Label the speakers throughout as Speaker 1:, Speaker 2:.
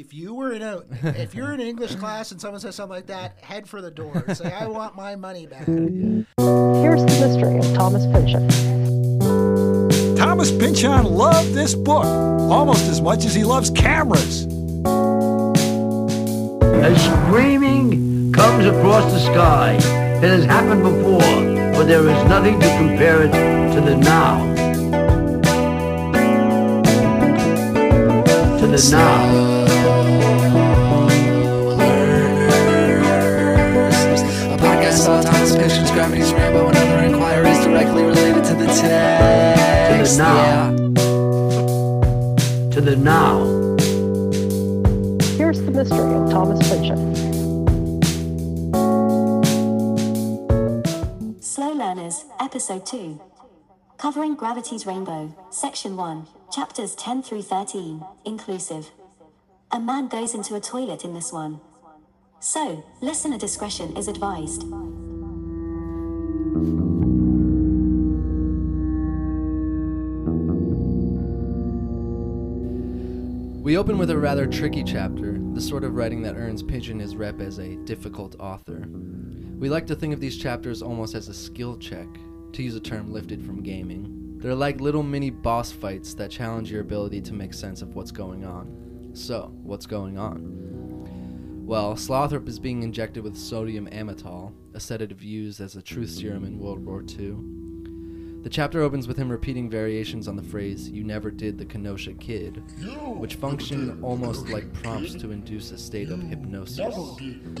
Speaker 1: if you were in a if you're in English class and someone says something like that, head for the door. Say, I want my money back.
Speaker 2: Here's the mystery of Thomas Pynchon.
Speaker 3: Thomas Pynchon loved this book almost as much as he loves cameras.
Speaker 4: A screaming comes across the sky. It has happened before, but there is nothing to compare it to the now. To the now.
Speaker 5: Gravity's rainbow and other inquiries directly related to the text.
Speaker 4: To the now.
Speaker 5: Yeah.
Speaker 4: To the now.
Speaker 2: Here's the mystery of Thomas Pynchon.
Speaker 6: Slow Learners, Episode 2. Covering Gravity's Rainbow, Section 1, Chapters 10 through 13, inclusive. A man goes into a toilet in this one. So, listener discretion is advised.
Speaker 7: We open with a rather tricky chapter, the sort of writing that earns Pynchon his rep as a difficult author. We like to think of these chapters almost as a skill check, to use a term lifted from gaming. They're like little mini boss fights that challenge your ability to make sense of what's going on. So, what's going on? Well, Slothrop is being injected with sodium amytal, a sedative used as a truth serum in World War II. The chapter opens with him repeating variations on the phrase, You never did the Kenosha Kid, which function almost like prompts to induce a state of hypnosis.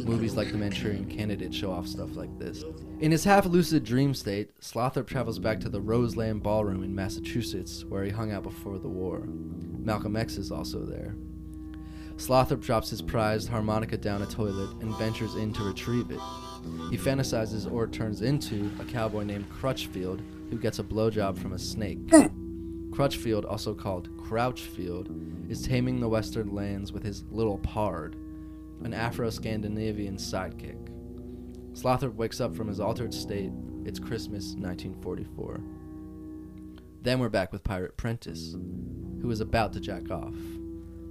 Speaker 7: Movies like The Manchurian Candidate show off stuff like this. In his half lucid dream state, Slothrop travels back to the Roseland Ballroom in Massachusetts, where he hung out before the war. Malcolm X is also there. Slothrop drops his prized harmonica down a toilet and ventures in to retrieve it. He fantasizes or turns into a cowboy named Crutchfield who gets a blowjob from a snake. Crutchfield, also called Crouchfield, is taming the western lands with his little pard, an Afro Scandinavian sidekick. Slothrop wakes up from his altered state. It's Christmas 1944. Then we're back with Pirate Prentice, who is about to jack off.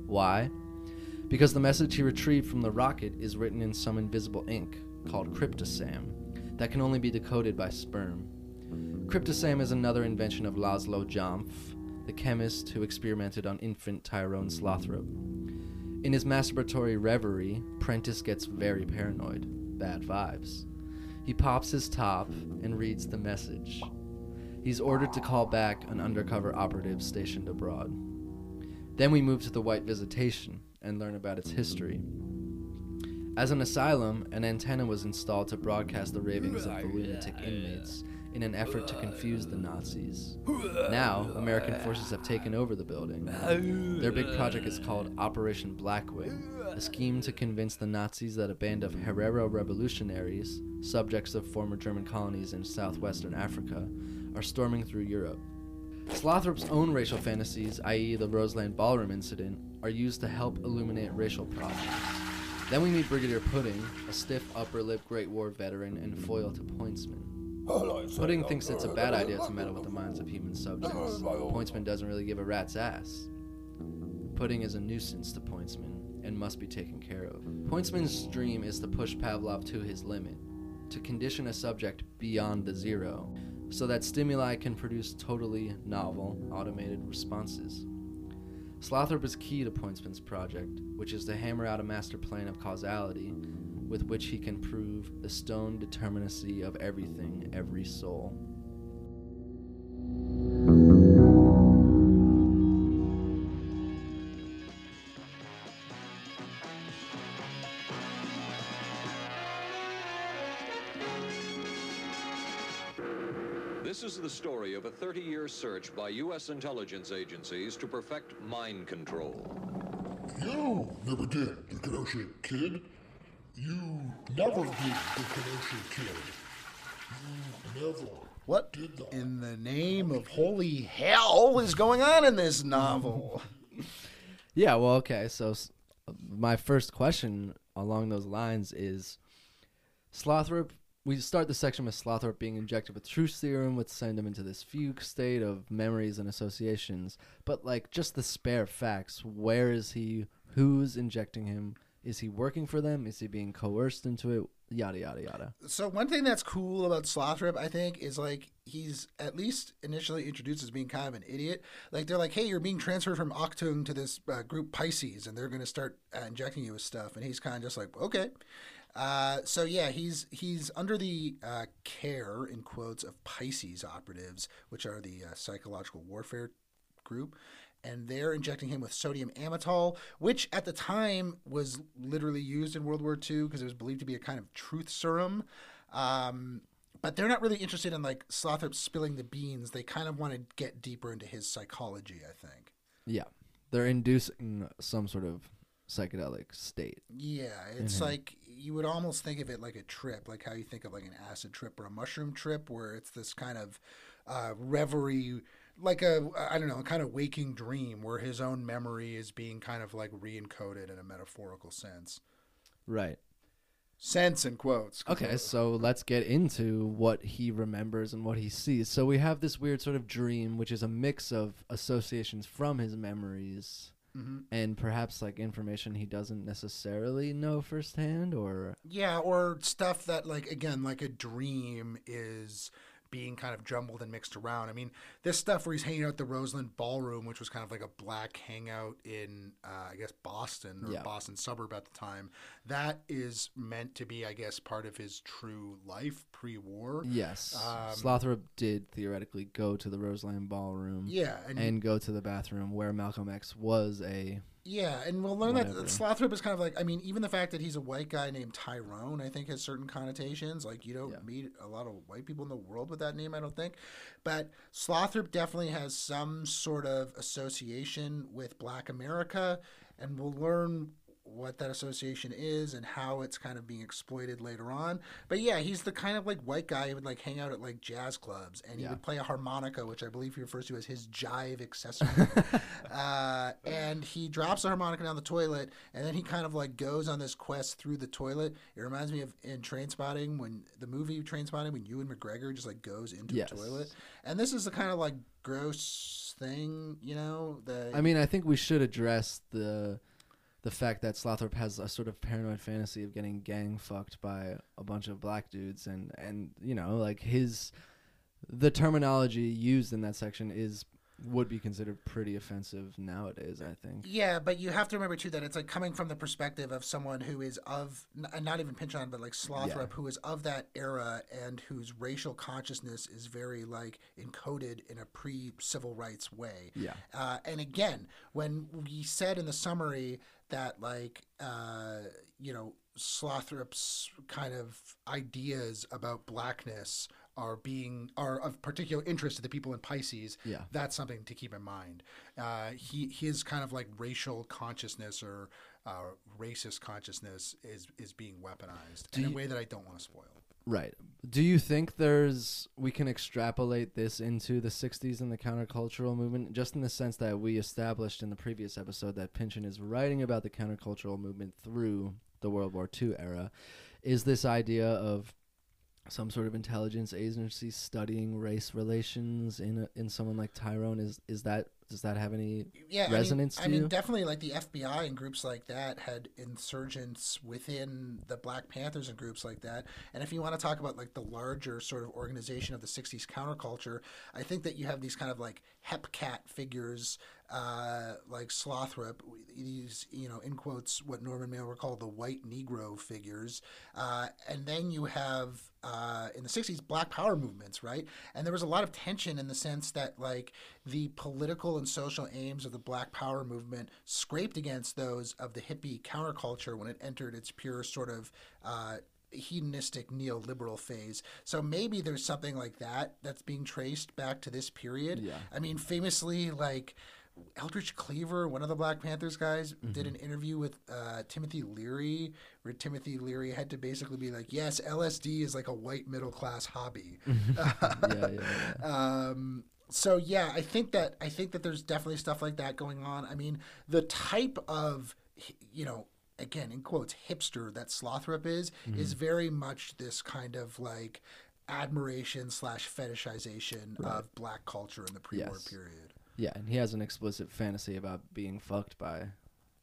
Speaker 7: Why? Because the message he retrieved from the rocket is written in some invisible ink called Kryptosam that can only be decoded by sperm. Kryptosam is another invention of Laszlo Jamf, the chemist who experimented on infant Tyrone Slothrop. In his masturbatory reverie, Prentice gets very paranoid. Bad vibes. He pops his top and reads the message. He's ordered to call back an undercover operative stationed abroad. Then we move to the White Visitation and learn about its history. As an asylum, an antenna was installed to broadcast the ravings of the lunatic inmates in an effort to confuse the Nazis. Now, American forces have taken over the building. Their big project is called Operation Blackwing, a scheme to convince the Nazis that a band of Herero revolutionaries, subjects of former German colonies in southwestern Africa, are storming through Europe. Slothrop's own racial fantasies, i.e., the Roseland Ballroom incident, are used to help illuminate racial problems. Then we meet Brigadier Pudding, a stiff upper lip Great War veteran and foil to Pointsman. Pudding thinks it's a bad idea to meddle with the minds of human subjects. Pointsman doesn't really give a rat's ass. Pudding is a nuisance to Pointsman and must be taken care of. Pointsman's dream is to push Pavlov to his limit, to condition a subject beyond the zero, so that stimuli can produce totally novel, automated responses. Slothrop is key to Pointsman's project, which is to hammer out a master plan of causality with which he can prove the stone determinacy of everything, every soul.
Speaker 8: This is the story of a 30 year search by U.S. intelligence agencies to perfect mind control.
Speaker 9: You never did the Kenosha Kid. You never did the Kenosha Kid. You never
Speaker 1: What
Speaker 9: did that.
Speaker 1: in the name of holy hell is going on in this novel?
Speaker 7: Yeah, well, okay. So, my first question along those lines is Slothrop we start the section with Slothrop being injected with truth serum, which send him into this fugue state of memories and associations. But like just the spare facts, where is he? Who's injecting him? Is he working for them? Is he being coerced into it? Yada yada yada.
Speaker 1: So one thing that's cool about Slothrop, I think, is like he's at least initially introduced as being kind of an idiot. Like they're like, "Hey, you're being transferred from ACHTUNG to this uh, group Pisces, and they're going to start uh, injecting you with stuff." And he's kind of just like, "Okay." Uh, so yeah, he's he's under the uh, care in quotes of Pisces operatives, which are the uh, psychological warfare group, and they're injecting him with sodium amytal, which at the time was literally used in World War II because it was believed to be a kind of truth serum. Um, but they're not really interested in like Slothrop spilling the beans. They kind of want to get deeper into his psychology, I think.
Speaker 7: Yeah, they're inducing some sort of psychedelic state.
Speaker 1: Yeah, it's like you would almost think of it like a trip, like how you think of like an acid trip or a mushroom trip, where it's this kind of uh, reverie, like a I don't know, a kind of waking dream, where his own memory is being kind of like re-encoded in a metaphorical sense.
Speaker 7: Right.
Speaker 1: Sense in quotes.
Speaker 7: Okay, so let's get into what he remembers and what he sees. So we have this weird sort of dream, which is a mix of associations from his memories mm-hmm. and perhaps like information he doesn't necessarily know firsthand, or
Speaker 1: Yeah, or stuff that like again, like a dream is being kind of jumbled and mixed around. I mean, this stuff where he's hanging out at the Roseland Ballroom, which was kind of like a black hangout in, uh, I guess, Boston or
Speaker 7: Yeah.
Speaker 1: Boston suburb at the time. That is meant to be, I guess, part of his true life pre-war.
Speaker 7: yes,
Speaker 1: Um,
Speaker 7: Slothrop did theoretically go to the Roseland Ballroom.
Speaker 1: Yeah, and,
Speaker 7: and go to the bathroom where Malcolm X was a
Speaker 1: yeah, and we'll learn
Speaker 7: Whatever.
Speaker 1: that Slothrop is kind of like, I mean, even the fact that he's a white guy named Tyrone, I think, has certain connotations. Like, you don't
Speaker 7: Yeah.
Speaker 1: meet a lot of white people in the world with that name, I don't think. But Slothrop definitely has some sort of association with Black America, and we'll learn what that association is and how it's kind of being exploited later on. But yeah, he's the kind of like white guy who would like hang out at like jazz clubs and he
Speaker 7: Yeah.
Speaker 1: would play a harmonica, which I believe he refers to as his jive accessory. uh, and he drops the harmonica down the toilet and then he kind of like goes on this quest through the toilet. It reminds me of in Trainspotting when the movie Trainspotting when Ewan McGregor just like goes into
Speaker 7: Yes.
Speaker 1: the toilet. And this is the kind of like gross thing, you know, the
Speaker 7: I mean, I think we should address the the fact that Slothrop has a sort of paranoid fantasy of getting gang fucked by a bunch of black dudes, and and you know, like his the terminology used in that section is would be considered pretty offensive nowadays. I think.
Speaker 1: Yeah, but you have to remember too that it's like coming from the perspective of someone who is of n- not even Pynchon but like Slothrop,
Speaker 7: Yeah.
Speaker 1: who is of that era and whose racial consciousness is very like encoded in a pre-civil rights way.
Speaker 7: Yeah.
Speaker 1: Uh, and again, when we said in the summary that like uh, you know Slothrop's kind of ideas about blackness are being are of particular interest to the people in Pisces.
Speaker 7: Yeah.
Speaker 1: that's something to keep in mind. Uh, he his kind of like racial consciousness or uh, racist consciousness is is being weaponized in a way that I don't want to spoil.
Speaker 7: Right. Do you think there's we can extrapolate this into the 60s and the countercultural movement just in the sense that we established in the previous episode that Pynchon is writing about the countercultural movement through the World War II era is this idea of some sort of intelligence agency studying race relations in a, in someone like Tyrone is is that does that have any
Speaker 1: yeah,
Speaker 7: resonance
Speaker 1: I
Speaker 7: to
Speaker 1: mean, I
Speaker 7: you?
Speaker 1: mean, definitely like the FBI and groups like that had insurgents within the Black Panthers and groups like that. And if you want to talk about like the larger sort of organization of the '60s counterculture, I think that you have these kind of like hepcat figures, uh, like Slothrop, these you know in quotes what Norman Mailer would call the white Negro figures, uh, and then you have uh, in the 60s black power movements right and there was a lot of tension in the sense that like the political and social aims of the black power movement scraped against those of the hippie counterculture when it entered its pure sort of uh, hedonistic neoliberal phase so maybe there's something like that that's being traced back to this period
Speaker 7: Yeah.
Speaker 1: i mean famously like Eldridge Cleaver, one of the Black Panthers guys, did an interview with uh, Timothy Leary, where Timothy Leary had to basically be like, "Yes, LSD is like a white middle class hobby."
Speaker 7: yeah, yeah, yeah.
Speaker 1: um, so yeah, I think that I think that there's definitely stuff like that going on. I mean, the type of you know again in quotes hipster that Slothrop is
Speaker 7: Mm-hmm.
Speaker 1: is very much this kind of like admiration slash fetishization of black culture in the pre-war
Speaker 7: Yes.
Speaker 1: period.
Speaker 7: Yeah, and he has an explicit fantasy about being fucked by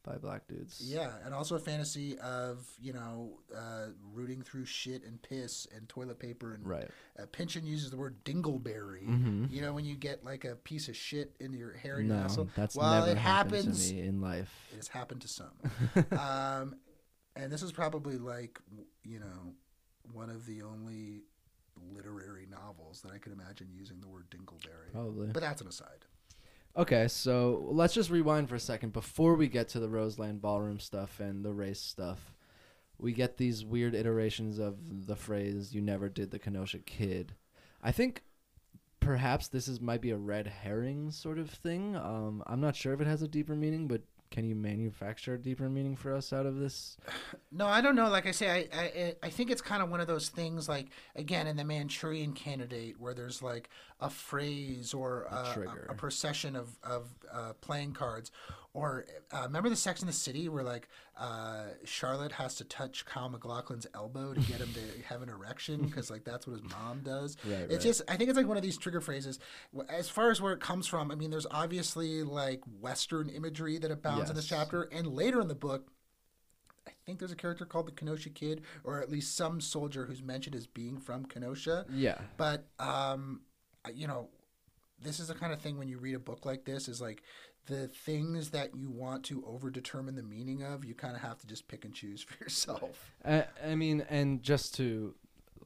Speaker 7: by black dudes.
Speaker 1: Yeah, and also a fantasy of you know uh, rooting through shit and piss and toilet paper and
Speaker 7: Right.
Speaker 1: Uh, Pynchon uses the word dingleberry.
Speaker 7: Mhm.
Speaker 1: You know when you get like a piece of shit in your hair and your
Speaker 7: No,
Speaker 1: asshole.
Speaker 7: that's
Speaker 1: well,
Speaker 7: never
Speaker 1: it
Speaker 7: happened
Speaker 1: happens.
Speaker 7: to me in life.
Speaker 1: It has happened to some. um, and this is probably like you know one of the only literary novels that I could imagine using the word dingleberry.
Speaker 7: Probably.
Speaker 1: But that's an aside.
Speaker 7: Okay, so let's just rewind for a second before we get to the Roseland Ballroom stuff and the race stuff. We get these weird iterations of the phrase "You never did the Kenosha Kid." I think perhaps this is might be a red herring sort of thing. Um, I'm not sure if it has a deeper meaning, but can you manufacture a deeper meaning for us out of this?
Speaker 1: No, I don't know. Like I say, I I, I think it's kind of one of those things. Like again, in the Manchurian Candidate, where there's like a phrase or a, a, a procession of of uh, playing cards, or uh, remember the Sex in the City where like uh, Charlotte has to touch Kyle MacLachlan's elbow to get him to have an erection because like that's what his mom does.
Speaker 7: Right,
Speaker 1: it's
Speaker 7: right.
Speaker 1: just I think it's like one of these trigger phrases. As far as where it comes from, I mean, there's obviously like Western imagery that abounds in this chapter, and later in the book. I think there's a character called the Kenosha Kid, or at least some soldier who's mentioned as being from Kenosha.
Speaker 7: Yeah.
Speaker 1: But um, you know, this is the kind of thing when you read a book like this is like the things that you want to overdetermine the meaning of, you kind of have to just pick and choose for yourself.
Speaker 7: I, I mean, and just to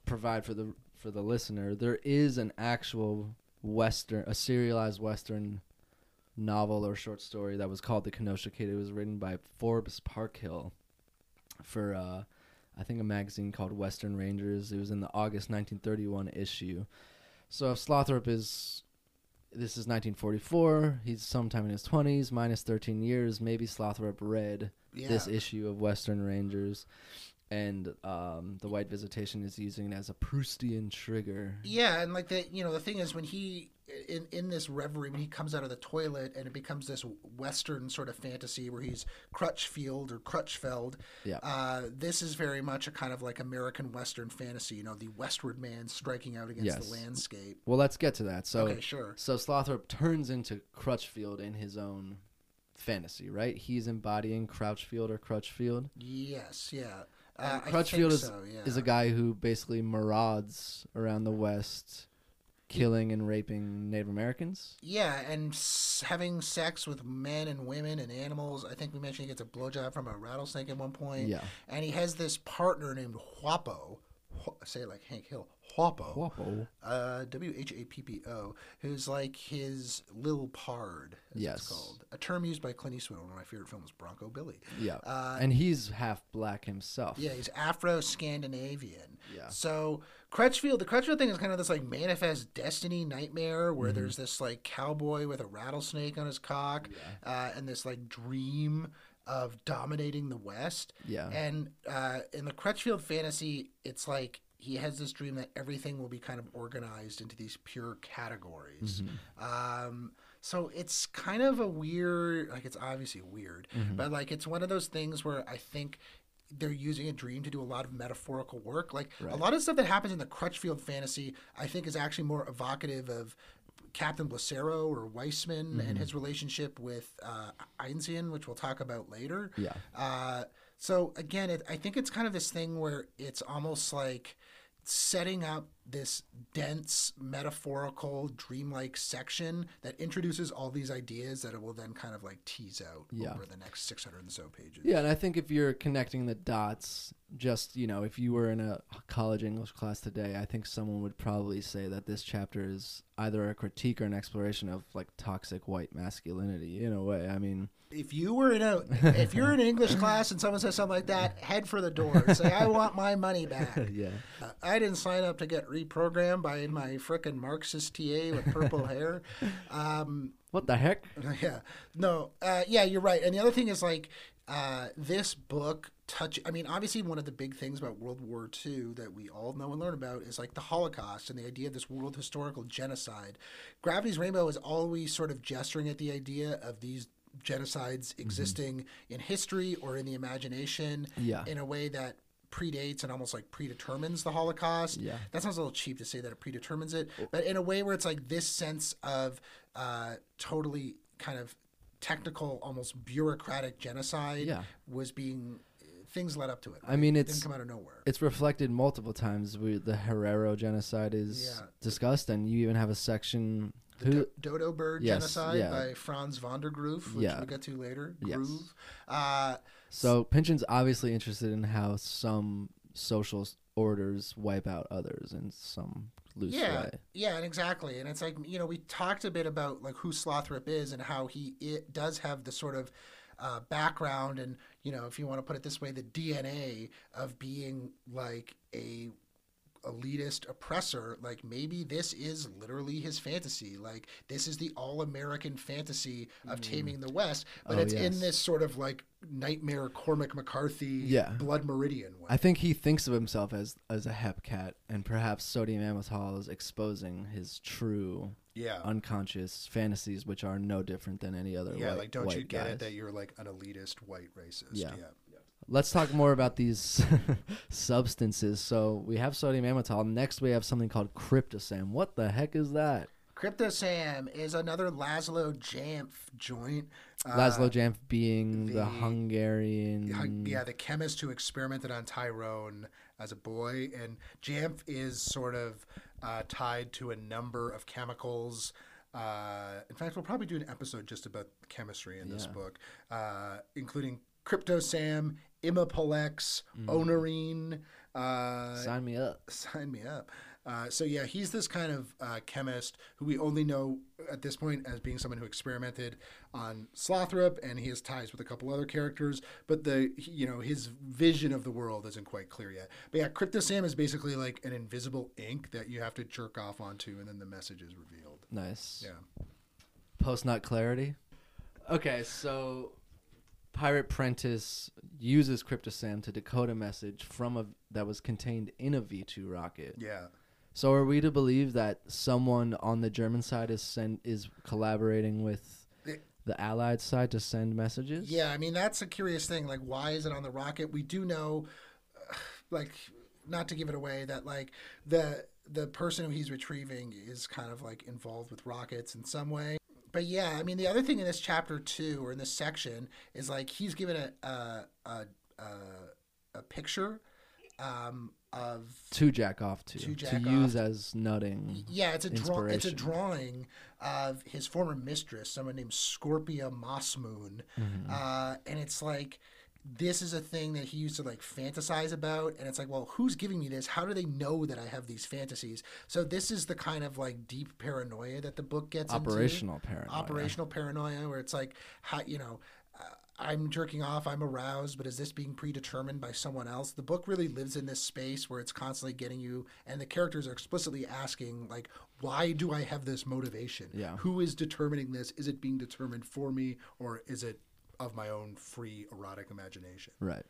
Speaker 7: provide for the for the listener, there is an actual western, a serialized western novel or short story that was called The Kenosha Kid. It was written by Forbes Parkhill for uh, I think a magazine called Western Rangers. It was in the August 1931 issue. So if Slothrop is this is 1944. He's sometime in his 20s, minus 13 years. Maybe Slothrop read this issue of Western Rangers, and um, the White Visitation is using it as a Proustian trigger.
Speaker 1: Yeah, and like the you know the thing is when he in in this reverie when he comes out of the toilet and it becomes this western sort of fantasy where he's Crutchfield or Crutchfeld.
Speaker 7: Yeah.
Speaker 1: Uh, this is very much a kind of like American western fantasy. You know, the westward man striking out against
Speaker 7: Yes.
Speaker 1: the landscape.
Speaker 7: Well, let's get to that. So,
Speaker 1: Okay, sure.
Speaker 7: So Slothrop turns into Crutchfield in his own fantasy, right? He's embodying Crouchfield or Crutchfield.
Speaker 1: Yes, yeah. Uh,
Speaker 7: Crutchfield is
Speaker 1: so, yeah.
Speaker 7: is a guy who basically marauds around the West, killing and raping Native Americans.
Speaker 1: Yeah, and s- having sex with men and women and animals. I think we mentioned he gets a blowjob from a rattlesnake at one point.
Speaker 7: Yeah.
Speaker 1: And he has this partner named Whappo. Hu- say it like Hank Hill. Whappo.
Speaker 7: Whappo.
Speaker 1: Uh, W H A P P O, who's like his little pard, as
Speaker 7: Yes.
Speaker 1: it's called. A term used by Clint Eastwood one of my favorite films, Bronco Billy.
Speaker 7: Yeah,
Speaker 1: Uh,
Speaker 7: and he's half black himself.
Speaker 1: Yeah, he's Afro Scandinavian.
Speaker 7: Yeah.
Speaker 1: So Crutchfield, the Crutchfield thing is kind of this like manifest destiny nightmare where
Speaker 7: Mm-hmm.
Speaker 1: there's this like cowboy with a rattlesnake on his cock, uh, and this like dream of dominating the West.
Speaker 7: Yeah.
Speaker 1: And uh, in the Crutchfield fantasy, it's like he has this dream that everything will be kind of organized into these pure categories.
Speaker 7: Mm-hmm.
Speaker 1: Um, so it's kind of a weird, like it's obviously weird,
Speaker 7: Mm-hmm.
Speaker 1: but like it's one of those things where I think they're using a dream to do a lot of metaphorical work. Like a lot of stuff that happens in the Crutchfield fantasy, I think is actually more evocative of Captain Blicero or Weissman
Speaker 7: Mm-hmm.
Speaker 1: and his relationship with uh, Enzian, which we'll talk about later.
Speaker 7: Yeah.
Speaker 1: Uh, so again, it, I think it's kind of this thing where it's almost like setting up this dense, metaphorical, dreamlike section that introduces all these ideas that it will then kind of like tease out
Speaker 7: Yeah.
Speaker 1: over the next 600 and so pages.
Speaker 7: Yeah, and I think if you're connecting the dots, just you know, if you were in a college English class today, I think someone would probably say that this chapter is either a critique or an exploration of like toxic white masculinity in a way. I mean,
Speaker 1: If you were in a, if you're in an English class and someone says something like that, head for the door. Say, I want my money back.
Speaker 7: yeah,
Speaker 1: Uh, I didn't sign up to get reprogrammed by my frickin' Marxist TA with purple hair. Um,
Speaker 7: what the heck?
Speaker 1: yeah, no, uh, yeah, you're right. And the other thing is like uh, this book touch. I mean, obviously, one of the big things about World War II that we all know and learn about is like the Holocaust and the idea of this world historical genocide. Gravity's Rainbow is always sort of gesturing at the idea of these genocides existing in history or in the imagination
Speaker 7: Yeah.
Speaker 1: in a way that predates and almost like predetermines the Holocaust.
Speaker 7: Yeah.
Speaker 1: That sounds a little cheap to say that it predetermines it, but in a way where it's like this sense of uh, totally kind of technical, almost bureaucratic genocide
Speaker 7: Yeah.
Speaker 1: was being things led up to it.
Speaker 7: I mean,
Speaker 1: It
Speaker 7: it's
Speaker 1: didn't come out of nowhere.
Speaker 7: It's reflected multiple times. We, the Herero genocide is
Speaker 1: Yeah.
Speaker 7: discussed, and you even have a section. Who?
Speaker 1: Do- Dodo Bird
Speaker 7: Yes,
Speaker 1: genocide
Speaker 7: yeah.
Speaker 1: by Frans van der Groov, which
Speaker 7: Yeah.
Speaker 1: we'll get to later.
Speaker 7: Yes.
Speaker 1: Uh,
Speaker 7: So Pynchon's obviously interested in how some social orders wipe out others in some loose
Speaker 1: yeah,
Speaker 7: way.
Speaker 1: yeah, and exactly. And it's like you know we talked a bit about like who Slothrop is and how he it does have the sort of uh, background and you know if you want to put it this way, the DNA of being like a elitist oppressor like maybe this is literally his fantasy like this is the all-american fantasy of hmm. taming the west but.
Speaker 7: Oh,
Speaker 1: it's in this sort of like nightmare cormac mccarthy
Speaker 7: Yeah.
Speaker 1: blood meridian way
Speaker 7: I think he thinks of himself as as a hep cat, and perhaps sodium amytal is exposing his true,
Speaker 1: Yeah.
Speaker 7: unconscious fantasies, which are no different than any other.
Speaker 1: yeah
Speaker 7: white,
Speaker 1: like don't you get
Speaker 7: guys.
Speaker 1: it that you're like an elitist white racist
Speaker 7: Yeah.
Speaker 1: yeah.
Speaker 7: Let's talk more about these substances. So we have sodium amytal. Next, we have something called Kryptosam. What the heck is that?
Speaker 1: Kryptosam is another Laszlo Jamf joint. Uh,
Speaker 7: Laszlo Jamf being the,
Speaker 1: the-
Speaker 7: Hungarian.
Speaker 1: Yeah, the chemist who experimented on Tyrone as a boy, and Jamf is sort of uh, tied to a number of chemicals. Uh, in fact, we'll probably do an episode just about chemistry in this
Speaker 7: Yeah.
Speaker 1: book, uh, including Kryptosam, imipolex, Oneirine. Uh,
Speaker 7: Sign me up.
Speaker 1: sign me up. Uh, so yeah, he's this kind of uh, chemist who we only know at this point as being someone who experimented on Slothrop, and he has ties with a couple other characters. But the you know his vision of the world isn't quite clear yet. But yeah, Kryptosam is basically like an invisible ink that you have to jerk off onto, and then the message is revealed.
Speaker 7: Nice.
Speaker 1: Yeah.
Speaker 7: Post nut clarity. Okay, so Pirate Prentice uses Kryptosam to decode a message from a that was contained in a V two rocket.
Speaker 1: Yeah.
Speaker 7: So are we to believe that someone on the German side is send is collaborating with
Speaker 1: It-
Speaker 7: the Allied side to send messages?
Speaker 1: Yeah, I mean that's a curious thing. Like, why is it on the rocket? We do know, uh, like, not to give it away, that like the the person who he's retrieving is kind of like involved with rockets in some way. But yeah, I mean the other thing in this chapter too, or in this section, is like he's given a a a, a, a picture um, of
Speaker 7: To jack off to.
Speaker 1: To
Speaker 7: To,
Speaker 1: jack
Speaker 7: use as nutting.
Speaker 1: yeah, it's a draw, it's a drawing of his former mistress, someone named Scorpia Mossmoon,
Speaker 7: Mm-hmm.
Speaker 1: uh, and it's like this is a thing that he used to like fantasize about, and it's like, well, who's giving me this? How do they know that I have these fantasies? So this is the kind of like deep paranoia that the book gets into.
Speaker 7: Operational paranoia.
Speaker 1: operational paranoia, where it's like, how you know. uh, I'm jerking off, I'm aroused, but is this being predetermined by someone else? The book really lives in this space where it's constantly getting you, and the characters are explicitly asking, like, why do I have this motivation?
Speaker 7: Yeah.
Speaker 1: Who is determining this? Is it being determined for me, or is it of my own free erotic imagination?
Speaker 7: Right.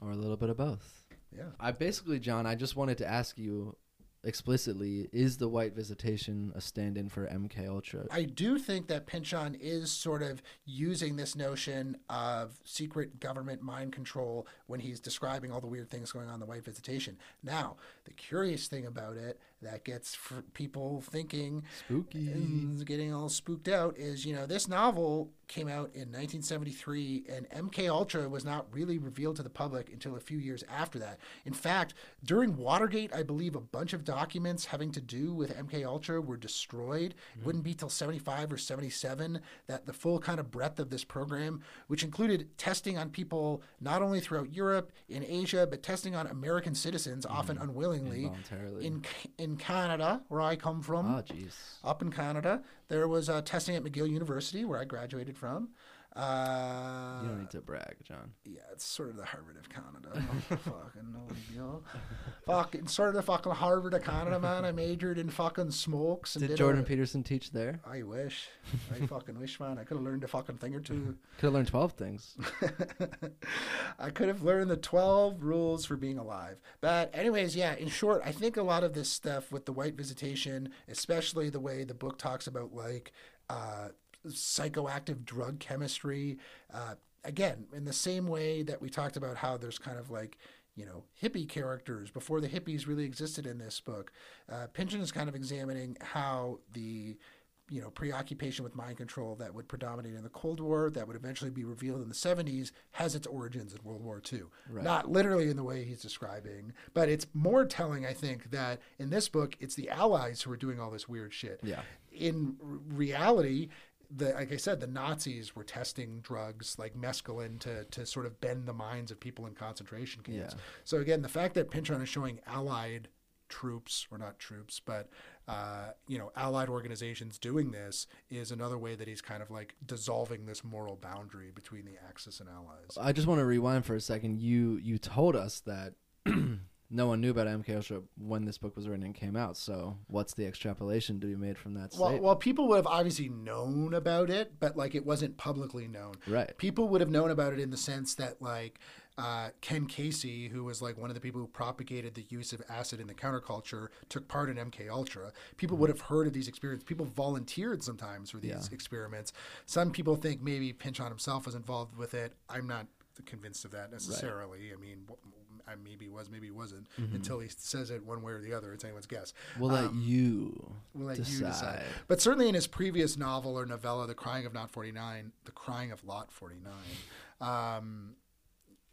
Speaker 7: Or a little bit of both.
Speaker 1: Yeah.
Speaker 7: I basically, John, I just wanted to ask you explicitly: Is the White Visitation a stand-in for MK Ultra?
Speaker 1: I do think that Pynchon is sort of using this notion of secret government mind control when he's describing all the weird things going on in the White Visitation. Now, the curious thing about it that gets people thinking
Speaker 7: Spooky.
Speaker 1: and getting all spooked out is, you know, this novel came out in 1973 and MK Ultra was not really revealed to the public until a few years after that. In fact, during Watergate, I believe a bunch of documents having to do with MK Ultra were destroyed. It wouldn't be till 75 or 77 that the full kind of breadth of this program, which included testing on people not only throughout Europe, in Asia, but testing on American citizens, often mm-hmm. unwillingly,
Speaker 7: Involuntarily.
Speaker 1: in in Canada, where I come from
Speaker 7: Oh, jeez.
Speaker 1: up in Canada. There was uh, testing at McGill University, where I graduated from. Uh,
Speaker 7: You don't need to brag, John.
Speaker 1: yeah, it's sort of the Harvard of Canada. fucking no deal. Fucking sort of the fucking Harvard of Canada, man. I majored in fucking smokes. And
Speaker 7: Did
Speaker 1: a-
Speaker 7: Jordan Peterson teach there?
Speaker 1: I wish. I fucking wish, man. I could have learned a fucking thing or two.
Speaker 7: Could have learned twelve things.
Speaker 1: I could have learned the 12 rules for being alive. But, anyways, yeah, in short, I think a lot of this stuff with the white visitation, especially the way the book talks about, like, uh, psychoactive drug chemistry. Uh, again, in the same way that we talked about how there's kind of like you know hippie characters before the hippies really existed in this book. Uh, Pynchon is kind of examining how the you know preoccupation with mind control that would predominate in the Cold War, that would eventually be revealed in the 70s, has its origins in World War II.
Speaker 7: Right.
Speaker 1: Not literally in the way he's describing, but it's more telling, I think, that in this book, it's the Allies who are doing all this weird shit.
Speaker 7: Yeah.
Speaker 1: In r- reality, the like I said, the Nazis were testing drugs like mescaline to to sort of bend the minds of people in concentration camps.
Speaker 7: Yeah.
Speaker 1: So again, the fact that Pynchon is showing Allied troops, or not troops, but uh, you know, Allied organizations doing this is another way that he's kind of like dissolving this moral boundary between the Axis and Allies.
Speaker 7: I just want to rewind for a second. You you told us that no one knew about MK Ultra when this book was written and came out. So what's the extrapolation to be made from that
Speaker 1: Well, well, people would have obviously known about it, but like it wasn't publicly known.
Speaker 7: Right.
Speaker 1: People would have known about it in the sense that like uh, Ken Kesey, who was like one of the people who propagated the use of acid in the counterculture, took part in MK Ultra. People would have heard of these experiments. People volunteered sometimes for these
Speaker 7: Yeah.
Speaker 1: experiments. Some people think maybe Pynchon himself was involved with it. I'm not convinced of that necessarily. I mean. I maybe was, maybe he wasn't.
Speaker 7: Mhm.
Speaker 1: Until he says it one way or the other, it's anyone's guess.
Speaker 7: we'll let
Speaker 1: Um,
Speaker 7: you
Speaker 1: We'll let
Speaker 7: decide.
Speaker 1: you decide. But certainly in his previous novel or novella, The Crying of Not 49, The Crying of Lot 49, um,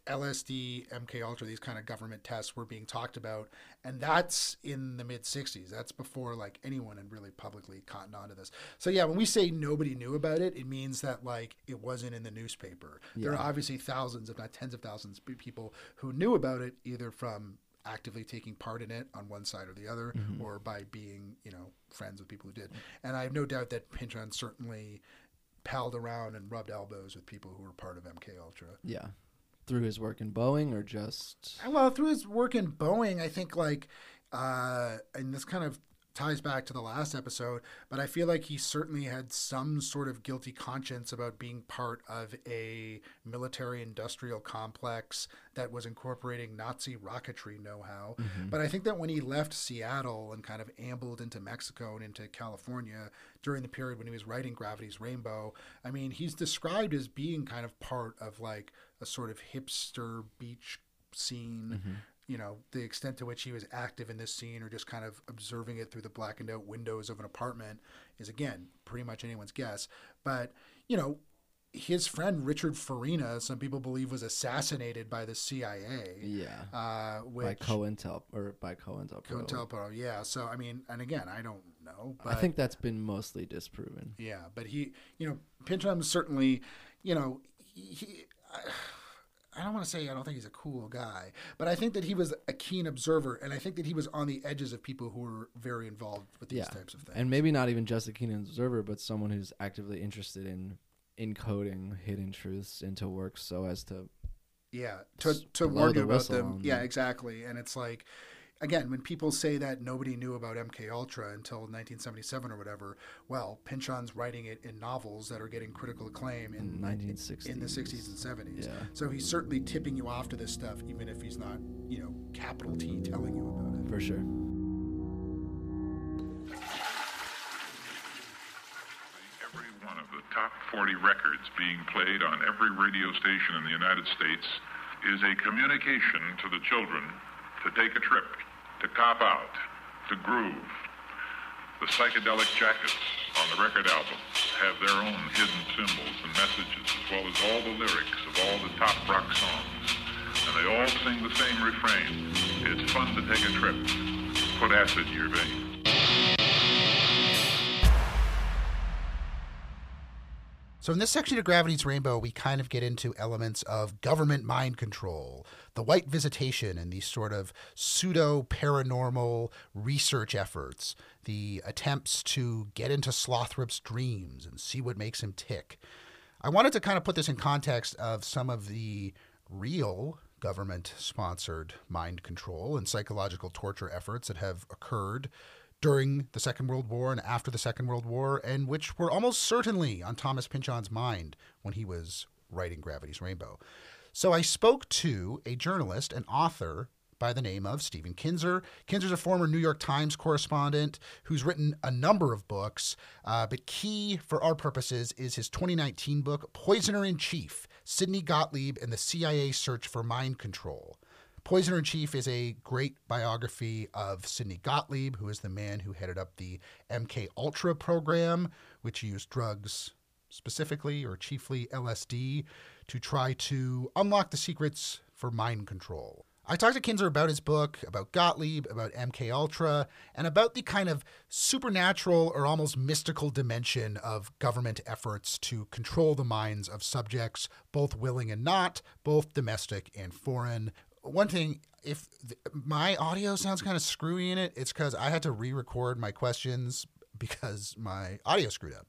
Speaker 1: LSD, MK Ultra, these kind of government tests were being talked about, and that's in the mid '60s. That's before like anyone had really publicly cottoned onto this. So yeah, when we say nobody knew about it, it means that like it wasn't in the newspaper. There are obviously thousands, if not tens of thousands, of people who knew about it either from actively taking part in it on one side or the other,
Speaker 7: Mhm.
Speaker 1: or by being you know friends with people who did. And I have no doubt that Pynchon certainly palled around and rubbed elbows with people who were part of MK Ultra.
Speaker 7: Yeah. Through his work in Boeing or just
Speaker 1: Well, through his work in Boeing, I think like, uh, and this kind of ties back to the last episode, but I feel like he certainly had some sort of guilty conscience about being part of a military industrial complex that was incorporating Nazi rocketry know how.
Speaker 7: Mhm.
Speaker 1: But I think that when he left Seattle and kind of ambled into Mexico and into California during the period when he was writing Gravity's Rainbow, I mean, he's described as being kind of part of like a sort of hipster beach scene.
Speaker 7: Mhm.
Speaker 1: You know, the extent to which he was active in this scene or just kind of observing it through the blackened out windows of an apartment is, again, pretty much anyone's guess. But, you know, his friend Richard Farina, some people believe, was assassinated by the CIA.
Speaker 7: yeah
Speaker 1: Uh,
Speaker 7: by
Speaker 1: which
Speaker 7: COINTEL or by COINTELPRO.
Speaker 1: COINTELPRO, yeah. So I mean, and again, I don't know. But
Speaker 7: I think that's been mostly disproven.
Speaker 1: yeah, but he, you know, Pynchon certainly, you know, he. he I, I don't want to say I don't think he's a cool guy, but I think that he was a keen observer, and I think that he was on the edges of people who were very involved with these
Speaker 7: yeah.
Speaker 1: types of things.
Speaker 7: And maybe not even just a keen observer, but someone who's actively interested in encoding hidden truths into works so as to
Speaker 1: Yeah, to to
Speaker 7: blow
Speaker 1: argue about
Speaker 7: whistle
Speaker 1: them. Yeah, exactly. And it's like, again, when people say that nobody knew about MK Ultra until 1977 or whatever, well, Pynchon's writing it in novels that are getting critical acclaim in mm,
Speaker 7: In 1960s.
Speaker 1: in the 60s and 70s.
Speaker 7: Yeah.
Speaker 1: So he's certainly tipping you off to this stuff, even if he's not, you know, capital T telling you about it.
Speaker 7: for sure.
Speaker 10: Every one of the top 40 records being played on every radio station in the United States is a communication to the children to take a trip, to cop out, to groove. The psychedelic jackets on the record album have their own hidden symbols and messages, as well as all the lyrics of all the top rock songs. And they all sing the same refrain. It's fun to take a trip. Put acid in your veins.
Speaker 1: So, in this section of Gravity's Rainbow, we kind of get into elements of government mind control, the white visitation, and these sort of pseudo paranormal research efforts, the attempts to get into Slothrop's dreams and see what makes him tick. I wanted to kind of put this in context of some of the real government sponsored mind control and psychological torture efforts that have occurred during the Second World War and after the Second World War, and which were almost certainly on Thomas Pynchon's mind when he was writing Gravity's Rainbow. So I spoke to a journalist and author by the name of Stephen Kinzer. Kinzer's a former New York Times correspondent who's written a number of books, uh, but key for our purposes is his 2019 book, Poisoner in Chief Sidney Gottlieb and the CIA Search for Mind Control. Poisoner in Chief is a great biography of Sidney Gottlieb, who is the man who headed up the MK Ultra program, which used drugs specifically or chiefly LSD to try to unlock the secrets for mind control. I talked to Kinzer about his book, about Gottlieb, about MK Ultra, and about the kind of supernatural or almost mystical dimension of government efforts to control the minds of subjects, both willing and not, both domestic and foreign. One thing, if th- my audio sounds kind of screwy in it, it's because I had to re-record my questions because my audio screwed up.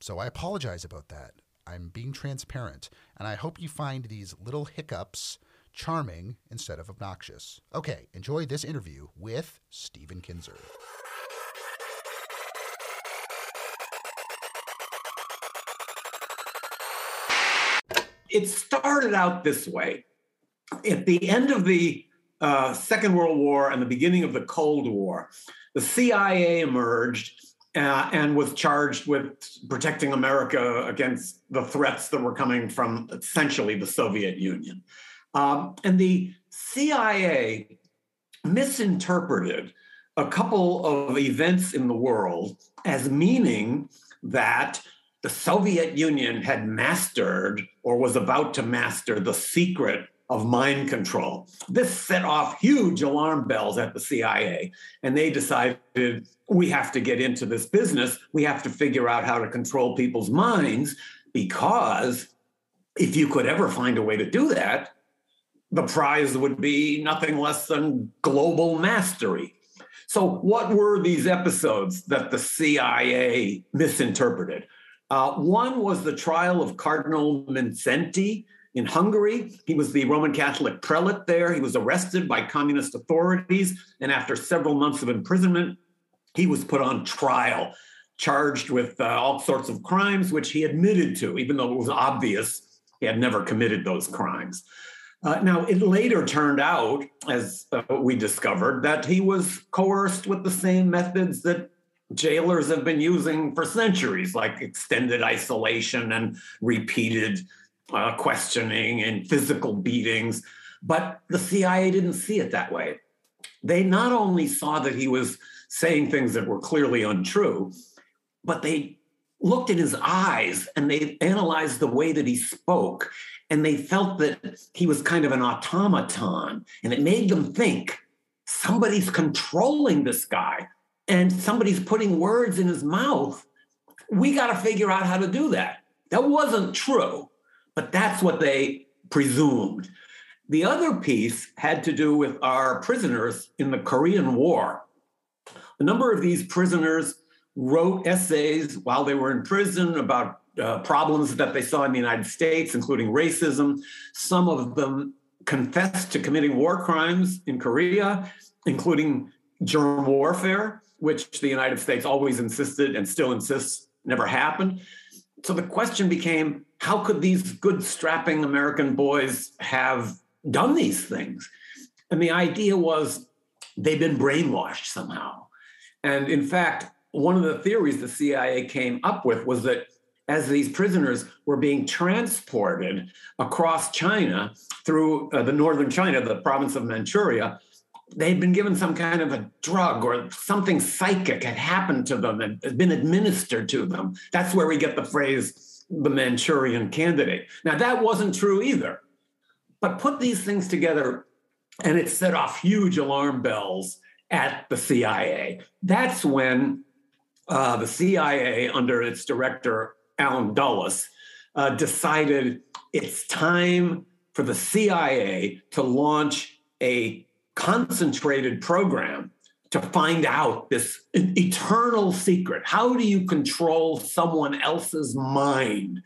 Speaker 1: So I apologize about that. I'm being transparent, and I hope you find these little hiccups charming instead of obnoxious. Okay, enjoy this interview with Stephen Kinzer.
Speaker 11: It started out this way. At the end of the uh, Second World War and the beginning of the Cold War, the CIA emerged uh, and was charged with protecting America against the threats that were coming from essentially the Soviet Union. Um, and the CIA misinterpreted a couple of events in the world as meaning that the Soviet Union had mastered or was about to master the secret of mind control. This set off huge alarm bells at the CIA, and they decided we have to get into this business. We have to figure out how to control people's minds because if you could ever find a way to do that, the prize would be nothing less than global mastery. So, what were these episodes that the CIA misinterpreted? Uh, one was the trial of Cardinal Mindszenty in Hungary. He was the Roman Catholic prelate there. He was arrested by communist authorities, and after several months of imprisonment, he was put on trial, charged with uh, all sorts of crimes, which he admitted to, even though it was obvious he had never committed those crimes. Uh, now, it later turned out, as uh, we discovered, that he was coerced with the same methods that jailers have been using for centuries, like extended isolation and repeated uh, questioning and physical beatings. But the CIA didn't see it that way. They not only saw that he was saying things that were clearly untrue, but they looked in his eyes and they analyzed the way that he spoke and they felt that he was kind of an automaton and it made them think somebody's controlling this guy and somebody's putting words in his mouth we got to figure out how to do that that wasn't true but that's what they presumed the other piece had to do with our prisoners in the korean war a number of these prisoners wrote essays while they were in prison about uh, problems that they saw in the United States, including racism. Some of them confessed to committing war crimes in Korea, including germ warfare, which the United States always insisted and still insists never happened. So the question became how could these good, strapping American boys have done these things? And the idea was they've been brainwashed somehow. And in fact, one of the theories the CIA came up with was that as these prisoners were being transported across China through uh, the northern China, the province of Manchuria, they'd been given some kind of a drug or something psychic had happened to them and had been administered to them. That's where we get the phrase the Manchurian candidate. Now, that wasn't true either. But put these things together, and it set off huge alarm bells at the CIA. That's when uh, the CIA, under its director, Allen Dulles, uh, decided it's time for the CIA to launch a concentrated program to find out this eternal secret. How do you control someone else's mind?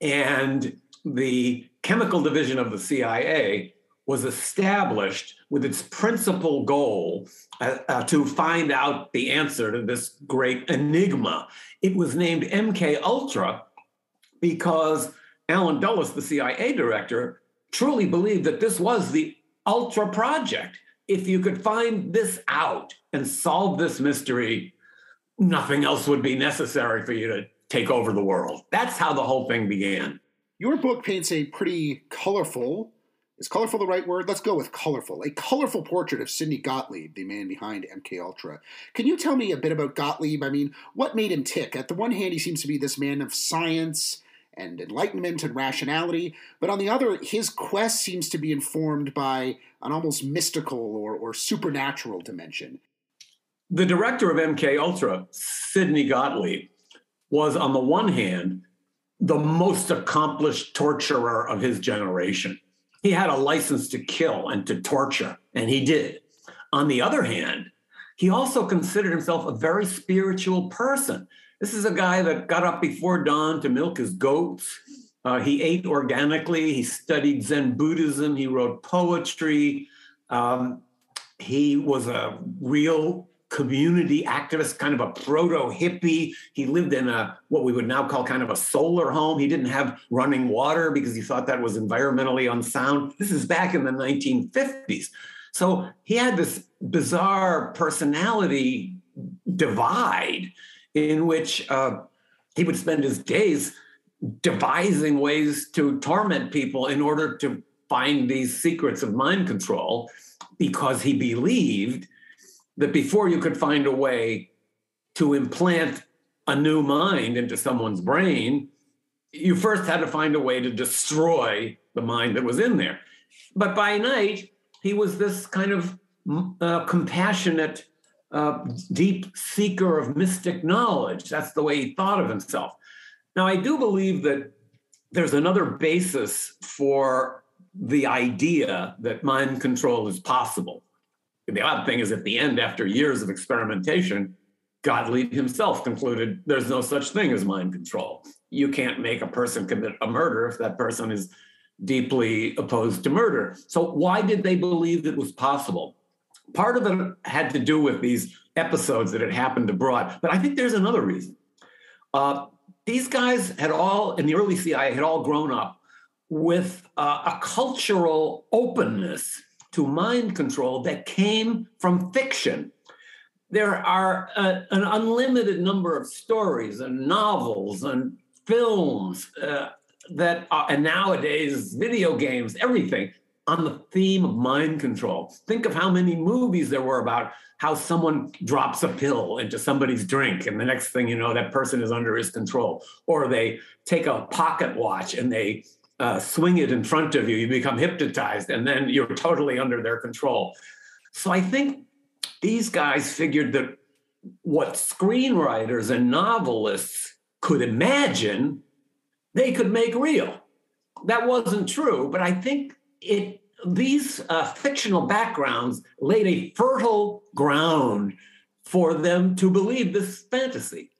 Speaker 11: And the chemical division of the CIA was established with its principal goal uh, uh, to find out the answer to this great enigma. It was named MK Ultra because Allen Dulles, the CIA director, truly believed that this was the Ultra project. If you could find this out and solve this mystery, nothing else would be necessary for you to take over the world. That's how the whole thing began.
Speaker 12: Your book paints a pretty colorful, is colorful the right word? Let's go with colorful. A colorful portrait of Sidney Gottlieb, the man behind MK Ultra. Can you tell me a bit about Gottlieb? I mean, what made him tick? At the one hand, he seems to be this man of science and enlightenment and rationality, but on the other, his quest seems to be informed by an almost mystical or, or supernatural dimension.
Speaker 11: The director of MK Ultra, Sidney Gottlieb, was on the one hand the most accomplished torturer of his generation. He had a license to kill and to torture, and he did. On the other hand, he also considered himself a very spiritual person. This is a guy that got up before dawn to milk his goats. Uh, he ate organically. He studied Zen Buddhism. He wrote poetry. Um, he was a real community activist, kind of a proto hippie. He lived in a what we would now call kind of a solar home. He didn't have running water because he thought that was environmentally unsound. This is back in the 1950s. So he had this bizarre personality divide in which uh, he would spend his days devising ways to torment people in order to find these secrets of mind control because he believed that before you could find a way to implant a new mind into someone's brain, you first had to find a way to destroy the mind that was in there. But by night, he was this kind of uh, compassionate, uh, deep seeker of mystic knowledge. That's the way he thought of himself. Now, I do believe that there's another basis for the idea that mind control is possible the odd thing is at the end, after years of experimentation, Gottlieb himself concluded there's no such thing as mind control. You can't make a person commit a murder if that person is deeply opposed to murder. So, why did they believe it was possible? Part of it had to do with these episodes that had happened abroad, but I think there's another reason. Uh, these guys had all, in the early CIA, had all grown up with uh, a cultural openness to mind control that came from fiction. There are a, an unlimited number of stories and novels and films uh, that, are, and nowadays video games, everything on the theme of mind control. Think of how many movies there were about how someone drops a pill into somebody's drink, and the next thing you know, that person is under his control. Or they take a pocket watch and they uh, swing it in front of you, you become hypnotized, and then you're totally under their control. So I think these guys figured that what screenwriters and novelists could imagine, they could make real. That wasn't true, but I think it these uh, fictional backgrounds laid a fertile ground for them to believe this fantasy.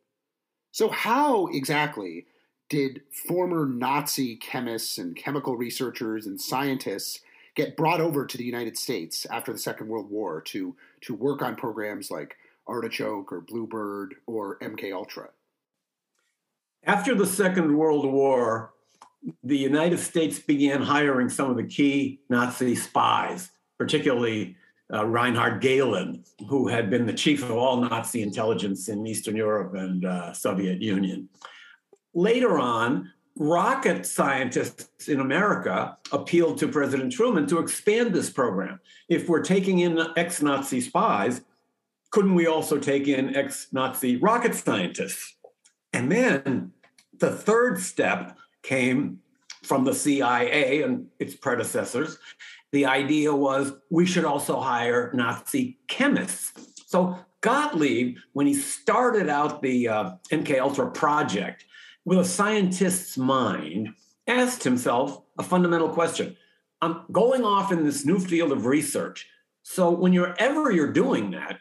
Speaker 12: So, how exactly did former Nazi chemists and chemical researchers and scientists get brought over to the United States after the Second World War to to work on programs like Artichoke or Bluebird or MK Ultra?
Speaker 11: After the Second World War, the United States began hiring some of the key Nazi spies, particularly uh, Reinhard Gehlen, who had been the chief of all Nazi intelligence in Eastern Europe and uh, Soviet Union. Later on, rocket scientists in America appealed to President Truman to expand this program. If we're taking in ex Nazi spies, couldn't we also take in ex Nazi rocket scientists? And then the third step came from the CIA and its predecessors. The idea was we should also hire Nazi chemists. So Gottlieb, when he started out the uh, MK Ultra project, with a scientist's mind, asked himself a fundamental question. I'm going off in this new field of research. So when you're ever you're doing that,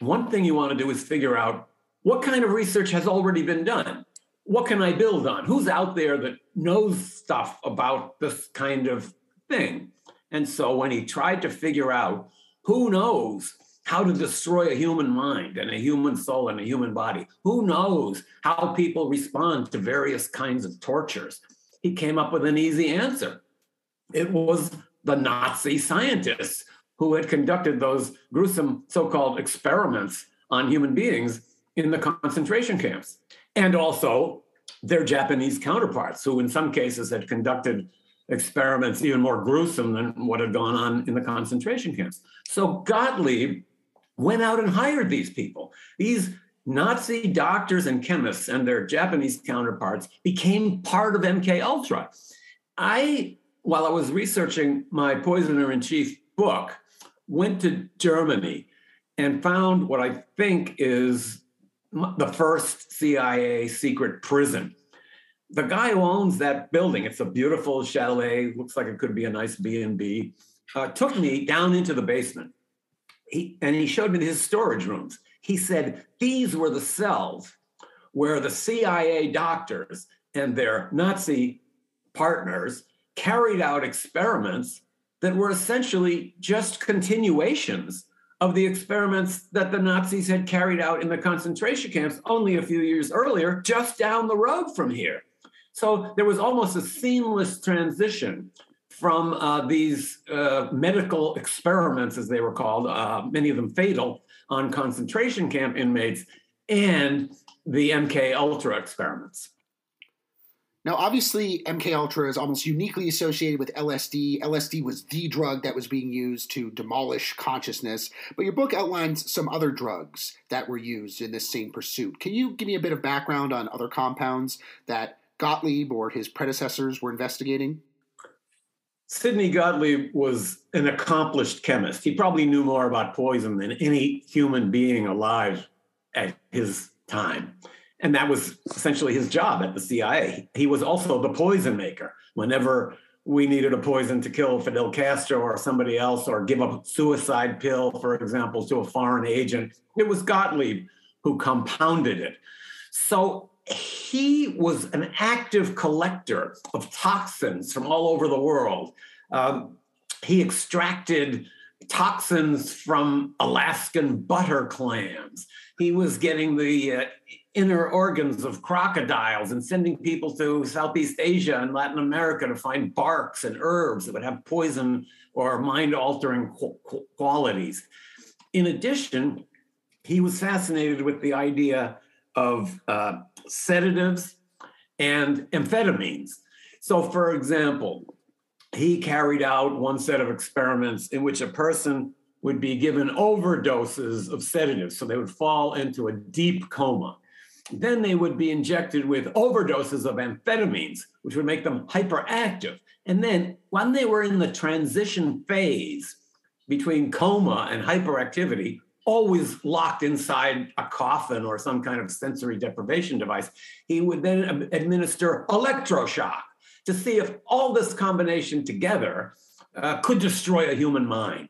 Speaker 11: one thing you want to do is figure out what kind of research has already been done. What can I build on? Who's out there that knows stuff about this kind of thing? And so when he tried to figure out who knows how to destroy a human mind and a human soul and a human body. Who knows how people respond to various kinds of tortures? He came up with an easy answer. It was the Nazi scientists who had conducted those gruesome so called experiments on human beings in the concentration camps. And also their Japanese counterparts, who in some cases had conducted experiments even more gruesome than what had gone on in the concentration camps. So Gottlieb went out and hired these people. These Nazi doctors and chemists and their Japanese counterparts became part of MK Ultra. I, while I was researching my poisoner in chief book, went to Germany and found what I think is the first CIA secret prison. The guy who owns that building, it's a beautiful chalet, looks like it could be a nice B&B, uh, took me down into the basement. He, and he showed me his storage rooms. He said these were the cells where the CIA doctors and their Nazi partners carried out experiments that were essentially just continuations of the experiments that the Nazis had carried out in the concentration camps only a few years earlier, just down the road from here. So there was almost a seamless transition from uh, these uh, medical experiments, as they were called, uh, many of them fatal, on concentration camp inmates, and the MK Ultra experiments.
Speaker 12: Now, obviously, MK Ultra is almost uniquely associated with LSD. LSD was the drug that was being used to demolish consciousness, but your book outlines some other drugs that were used in this same pursuit. Can you give me a bit of background on other compounds that Gottlieb or his predecessors were investigating?
Speaker 11: Sidney Gottlieb was an accomplished chemist. He probably knew more about poison than any human being alive at his time. And that was essentially his job at the CIA. He was also the poison maker. Whenever we needed a poison to kill Fidel Castro or somebody else, or give a suicide pill, for example, to a foreign agent, it was Gottlieb who compounded it. So he was an active collector of toxins from all over the world. Um, he extracted toxins from Alaskan butter clams. He was getting the uh, inner organs of crocodiles and sending people to Southeast Asia and Latin America to find barks and herbs that would have poison or mind altering qualities. In addition, he was fascinated with the idea of uh, sedatives and amphetamines. So, for example, he carried out one set of experiments in which a person would be given overdoses of sedatives. So they would fall into a deep coma. Then they would be injected with overdoses of amphetamines, which would make them hyperactive. And then when they were in the transition phase between coma and hyperactivity, always locked inside a coffin or some kind of sensory deprivation device, he would then administer electroshock to see if all this combination together uh, could destroy a human mind.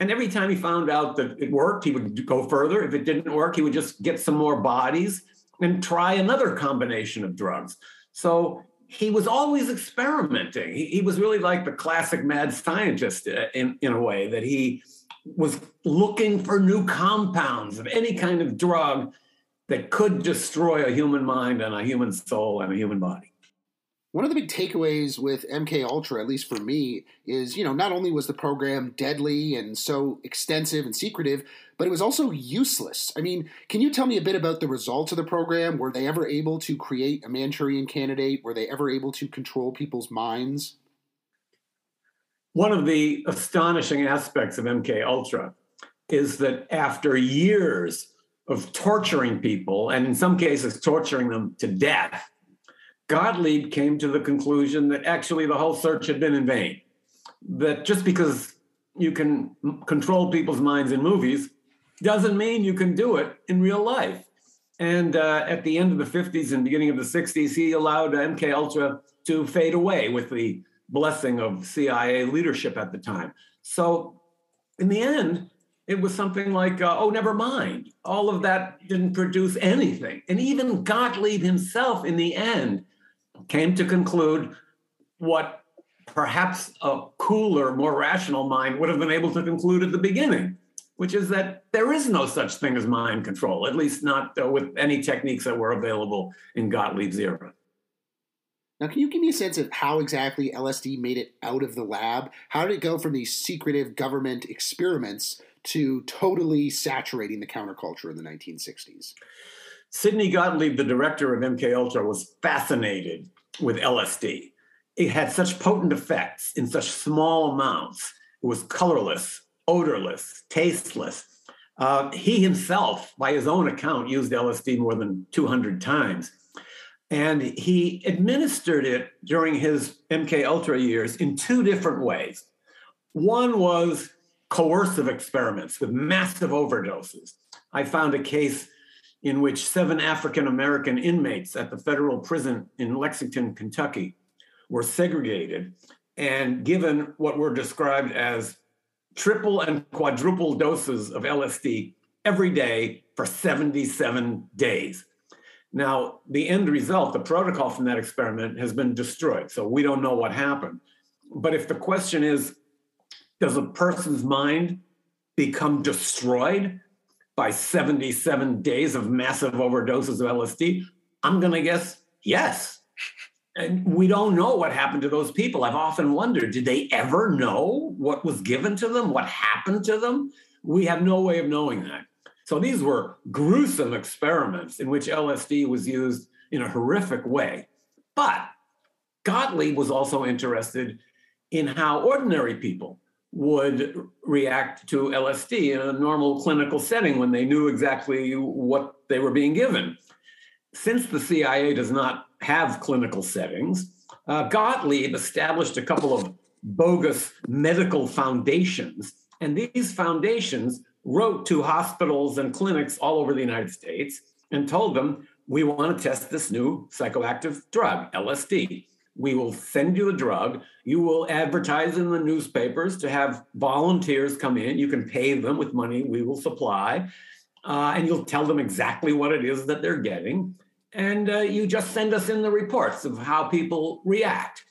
Speaker 11: And every time he found out that it worked, he would go further. If it didn't work, he would just get some more bodies and try another combination of drugs. So he was always experimenting. He, he was really like the classic mad scientist uh, in, in a way that he was looking for new compounds of any kind of drug that could destroy a human mind and a human soul and a human body.
Speaker 12: One of the big takeaways with MK Ultra, at least for me, is you know not only was the program deadly and so extensive and secretive, but it was also useless. I mean, can you tell me a bit about the results of the program? Were they ever able to create a Manchurian candidate? Were they ever able to control people's minds?
Speaker 11: One of the astonishing aspects of MK Ultra is that after years of torturing people, and in some cases torturing them to death, Gottlieb came to the conclusion that actually the whole search had been in vain. That just because you can control people's minds in movies doesn't mean you can do it in real life. And uh, at the end of the 50s and beginning of the 60s, he allowed MK Ultra to fade away with the blessing of CIA leadership at the time. So, in the end, it was something like, uh, oh, never mind. All of that didn't produce anything. And even Gottlieb himself, in the end, came to conclude what perhaps a cooler, more rational mind would have been able to conclude at the beginning, which is that there is no such thing as mind control, at least not uh, with any techniques that were available in Gottlieb's era.
Speaker 12: Now, can you give me a sense of how exactly LSD made it out of the lab? How did it go from these secretive government experiments to totally saturating the counterculture in the 1960s?
Speaker 11: Sidney Gottlieb, the director of MK Ultra, was fascinated with LSD. It had such potent effects in such small amounts. It was colorless, odorless, tasteless. Uh, he himself, by his own account, used LSD more than 200 times. And he administered it during his MK Ultra years in two different ways. One was coercive experiments with massive overdoses. I found a case in which seven African American inmates at the federal prison in Lexington, Kentucky, were segregated and given what were described as triple and quadruple doses of LSD every day for 77 days. Now, the end result, the protocol from that experiment has been destroyed. So we don't know what happened. But if the question is, does a person's mind become destroyed by 77 days of massive overdoses of LSD? I'm going to guess yes. And we don't know what happened to those people. I've often wondered did they ever know what was given to them, what happened to them? We have no way of knowing that. So these were gruesome experiments in which LSD was used in a horrific way. But Gottlieb was also interested in how ordinary people would react to LSD in a normal clinical setting when they knew exactly what they were being given. Since the CIA does not have clinical settings, uh, Gottlieb established a couple of bogus medical foundations. And these foundations wrote to hospitals and clinics all over the United States and told them, we want to test this new psychoactive drug, LSD. We will send you the drug. You will advertise in the newspapers to have volunteers come in. You can pay them with money we will supply. Uh, and you'll tell them exactly what it is that they're getting. And uh, you just send us in the reports of how people react.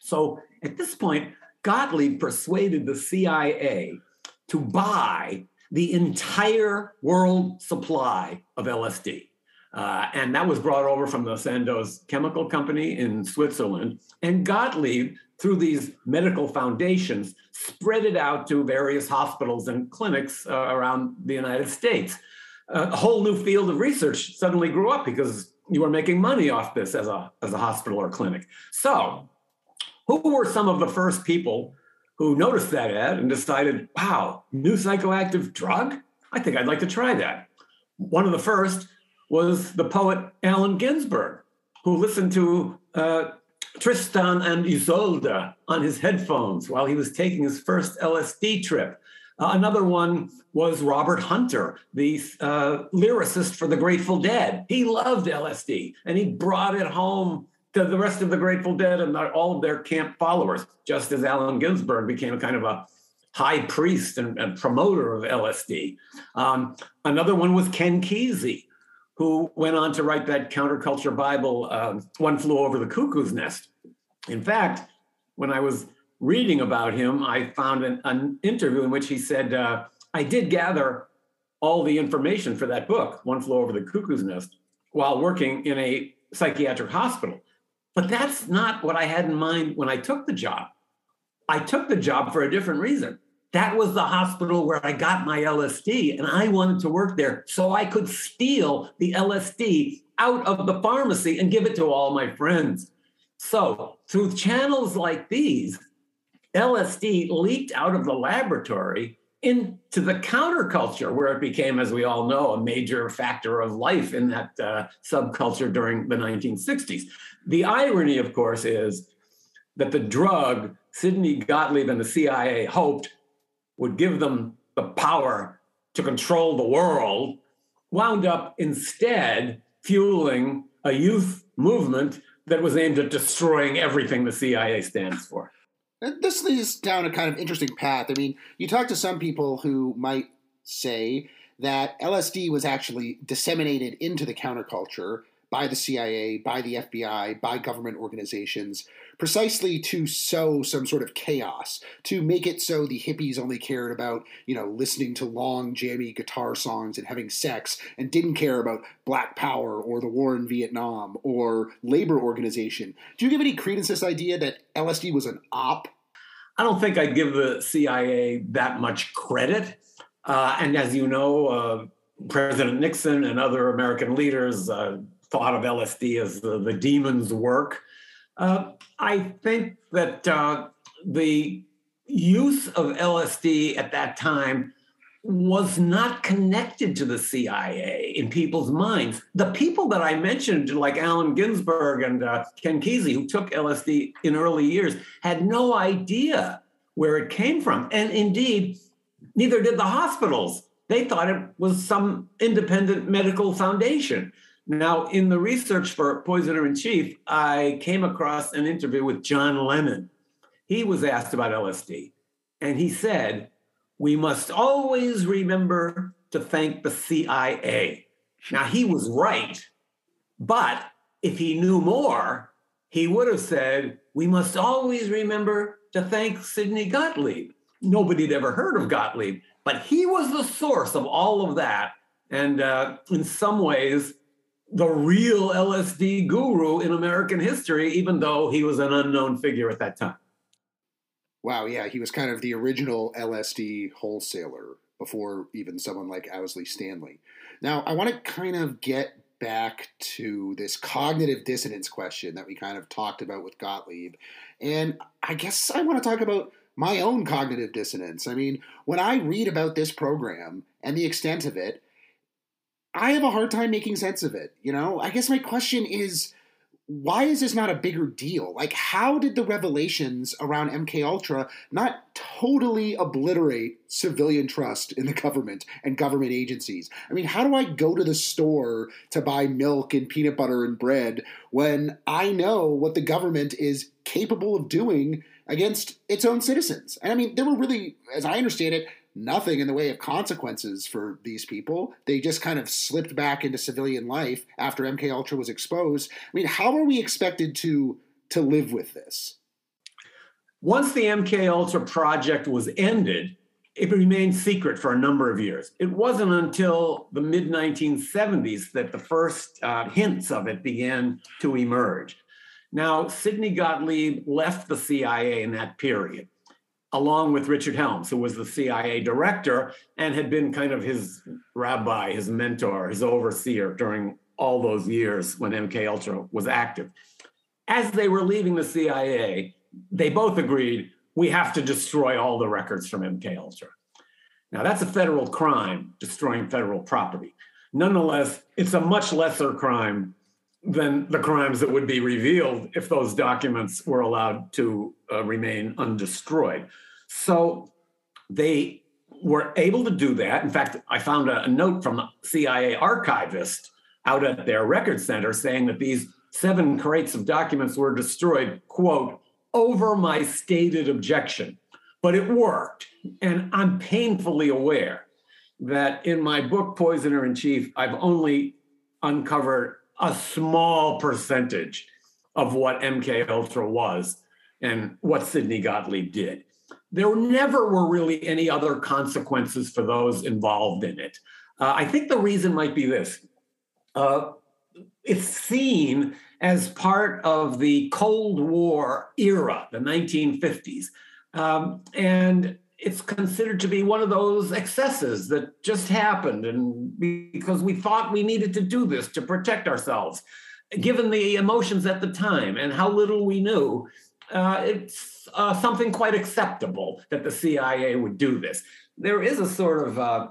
Speaker 11: So at this point, Gottlieb persuaded the CIA to buy the entire world supply of LSD. Uh, and that was brought over from the Sandoz Chemical Company in Switzerland. And Gottlieb, through these medical foundations, spread it out to various hospitals and clinics uh, around the United States. a whole new field of research suddenly grew up because you were making money off this as a, as a hospital or clinic. So, who were some of the first people who noticed that ad and decided, wow, new psychoactive drug? I think I'd like to try that. One of the first was the poet Allen Ginsberg, who listened to uh, Tristan and Isolde on his headphones while he was taking his first LSD trip. Uh, another one was Robert Hunter, the uh, lyricist for the Grateful Dead. He loved LSD and he brought it home to the rest of the Grateful Dead and all of their camp followers, just as Allen Ginsberg became a kind of a high priest and, and promoter of LSD. Um, another one was Ken Kesey, who went on to write that counterculture Bible, uh, One Flew Over the Cuckoo's Nest. In fact, when I was reading about him, I found an, an interview in which he said, uh, I did gather all the information for that book, One Flew Over the Cuckoo's Nest, while working in a psychiatric hospital. But that's not what I had in mind when I took the job. I took the job for a different reason that was the hospital where I got my LSD, and I wanted to work there so I could steal the LSD out of the pharmacy and give it to all my friends. So, through channels like these, LSD leaked out of the laboratory into the counterculture, where it became, as we all know, a major factor of life in that uh, subculture during the 1960s. The irony, of course, is that the drug Sidney Gottlieb and the CIA hoped would give them the power to control the world, wound up instead fueling a youth movement that was aimed at destroying everything the CIA stands for.
Speaker 12: This leads down a kind of interesting path. I mean, you talk to some people who might say that LSD was actually disseminated into the counterculture by the CIA, by the FBI, by government organizations, precisely to sow some sort of chaos, to make it so the hippies only cared about, you know, listening to long, jammy guitar songs and having sex and didn't care about black power or the war in Vietnam or labor organization. Do you give any credence to this idea that LSD was an op?
Speaker 11: I don't think I'd give the CIA that much credit. Uh, and as you know, uh, President Nixon and other American leaders uh, thought of LSD as the, the demon's work. Uh, I think that uh, the use of LSD at that time was not connected to the CIA in people's minds. The people that I mentioned, like Allen Ginsberg and uh, Ken Kesey, who took LSD in early years, had no idea where it came from. And indeed, neither did the hospitals. They thought it was some independent medical foundation. Now, in the research for Poisoner in Chief, I came across an interview with John Lennon. He was asked about LSD, and he said, We must always remember to thank the CIA. Now, he was right, but if he knew more, he would have said, We must always remember to thank Sidney Gottlieb. Nobody had ever heard of Gottlieb, but he was the source of all of that. And uh, in some ways, the real LSD guru in American history, even though he was an unknown figure at that time.
Speaker 12: Wow, yeah, he was kind of the original LSD wholesaler before even someone like Owsley Stanley. Now, I want to kind of get back to this cognitive dissonance question that we kind of talked about with Gottlieb. And I guess I want to talk about my own cognitive dissonance. I mean, when I read about this program and the extent of it, I have a hard time making sense of it. You know, I guess my question is why is this not a bigger deal? Like, how did the revelations around MK Ultra not totally obliterate civilian trust in the government and government agencies? I mean, how do I go to the store to buy milk and peanut butter and bread when I know what the government is capable of doing against its own citizens? And I mean, there were really, as I understand it, nothing in the way of consequences for these people. They just kind of slipped back into civilian life after MK Ultra was exposed. I mean, how are we expected to to live with this?
Speaker 11: Once the MK Ultra project was ended, it remained secret for a number of years. It wasn't until the mid 1970s that the first uh, hints of it began to emerge. Now, Sidney Gottlieb left the CIA in that period along with Richard Helms, who was the CIA director and had been kind of his rabbi, his mentor, his overseer during all those years when MK Ultra was active. As they were leaving the CIA, they both agreed we have to destroy all the records from MK Ultra. Now that's a federal crime, destroying federal property. Nonetheless, it's a much lesser crime than the crimes that would be revealed if those documents were allowed to uh, remain undestroyed. So they were able to do that. In fact, I found a, a note from the CIA archivist out at their record center saying that these seven crates of documents were destroyed, quote, over my stated objection. But it worked. And I'm painfully aware that in my book, Poisoner in Chief, I've only uncovered a small percentage of what MK Ultra was and what Sidney Gottlieb did. There never were really any other consequences for those involved in it. Uh, I think the reason might be this. Uh, it's seen as part of the Cold War era, the 1950s. Um, and it's considered to be one of those excesses that just happened and because we thought we needed to do this to protect ourselves given the emotions at the time and how little we knew uh, it's uh, something quite acceptable that the cia would do this. There is a sort of uh,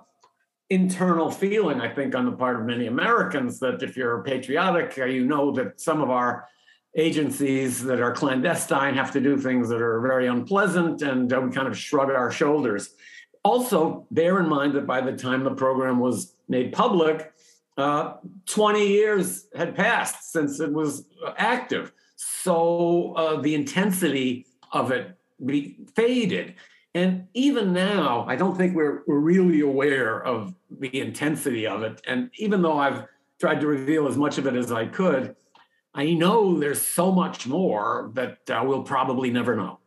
Speaker 11: internal feeling i think on the part of many americans that if you're patriotic uh, you know that some of our agencies that are clandestine have to do things that are very unpleasant and uh, we kind of shrug our shoulders. Also, bear in mind that by the time the program was made public, uh, 20 years had passed since it was active. So uh, the intensity of it be, faded. And even now, I don't think we're, we're really aware of the intensity of it. And even though I've tried to reveal as much of it as I could. I know there's so much more that uh, we'll probably never know.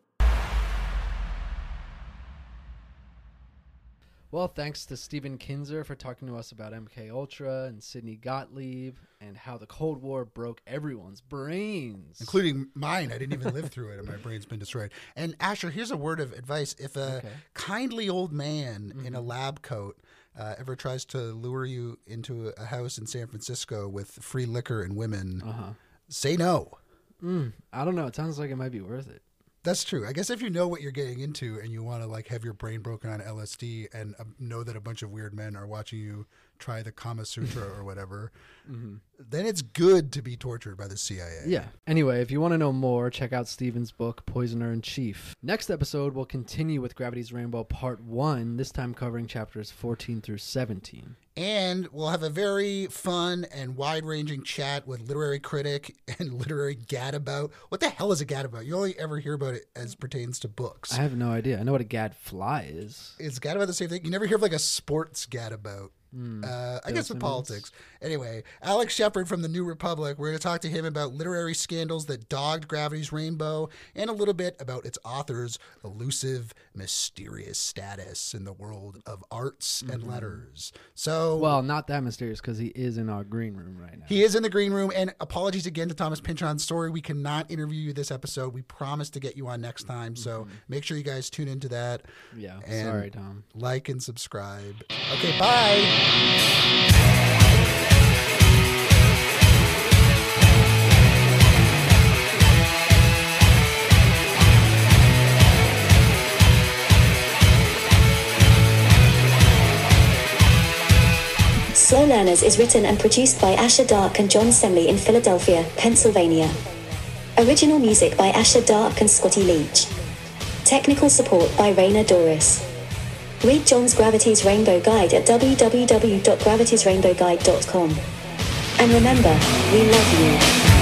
Speaker 7: Well, thanks to Stephen Kinzer for talking to us about MK Ultra and Sidney Gottlieb and how the Cold War broke everyone's brains,
Speaker 1: including mine. I didn't even live through it, and my brain's been destroyed. And Asher, here's a word of advice: if a
Speaker 7: Okay.
Speaker 1: kindly old man in a lab coat uh, ever tries to lure you into a house in San Francisco with free liquor and women,
Speaker 7: Uh-huh.
Speaker 1: Say no.
Speaker 7: Mm, I don't know. It sounds like it might be worth it.
Speaker 1: That's true. I guess if you know what you're getting into and you want to like have your brain broken on LSD and um, know that a bunch of weird men are watching you try the Kama Sutra or whatever,
Speaker 7: Mhm.
Speaker 1: then it's good to be tortured by the CIA.
Speaker 7: Yeah. Anyway, if you want to know more, check out Stephen's book, Poisoner in Chief. Next episode, we'll continue with Gravity's Rainbow Part 1, this time covering chapters 14 through 17.
Speaker 1: And we'll have a very fun and wide ranging chat with literary critic and literary gadabout. What the hell is a gadabout? You only ever hear about it as pertains to books.
Speaker 7: I have no idea. I know what a gadfly is.
Speaker 1: Is gadabout the same thing? You never hear of like a sports gadabout.
Speaker 7: Hmm.
Speaker 1: Uh, I guess with politics. Anyway, Alex Shephard from the New Republic. We're going to talk to him about literary scandals that dogged Gravity's Rainbow and a little bit about its author's elusive, mysterious status in the world of arts and
Speaker 7: Mhm.
Speaker 1: letters. So,
Speaker 7: Well, not that mysterious because he is in our green room right now.
Speaker 1: he is in the green room, and apologies again to Thomas Pynchon. Sorry, we cannot interview you this episode. We promise to get you on next time, so make sure you guys tune into that.
Speaker 7: Yeah, sorry, Tom.
Speaker 1: Like and subscribe. Okay, bye.
Speaker 6: Slow Learners is written and produced by Asher Dark and John Semley in Philadelphia, Pennsylvania. Original music by Asher Dark and Scotty Leach. Technical support by Raina Doris. Read John's Gravity's Rainbow Guide at www.gravitiesrainbowguide.com. And remember, we love you.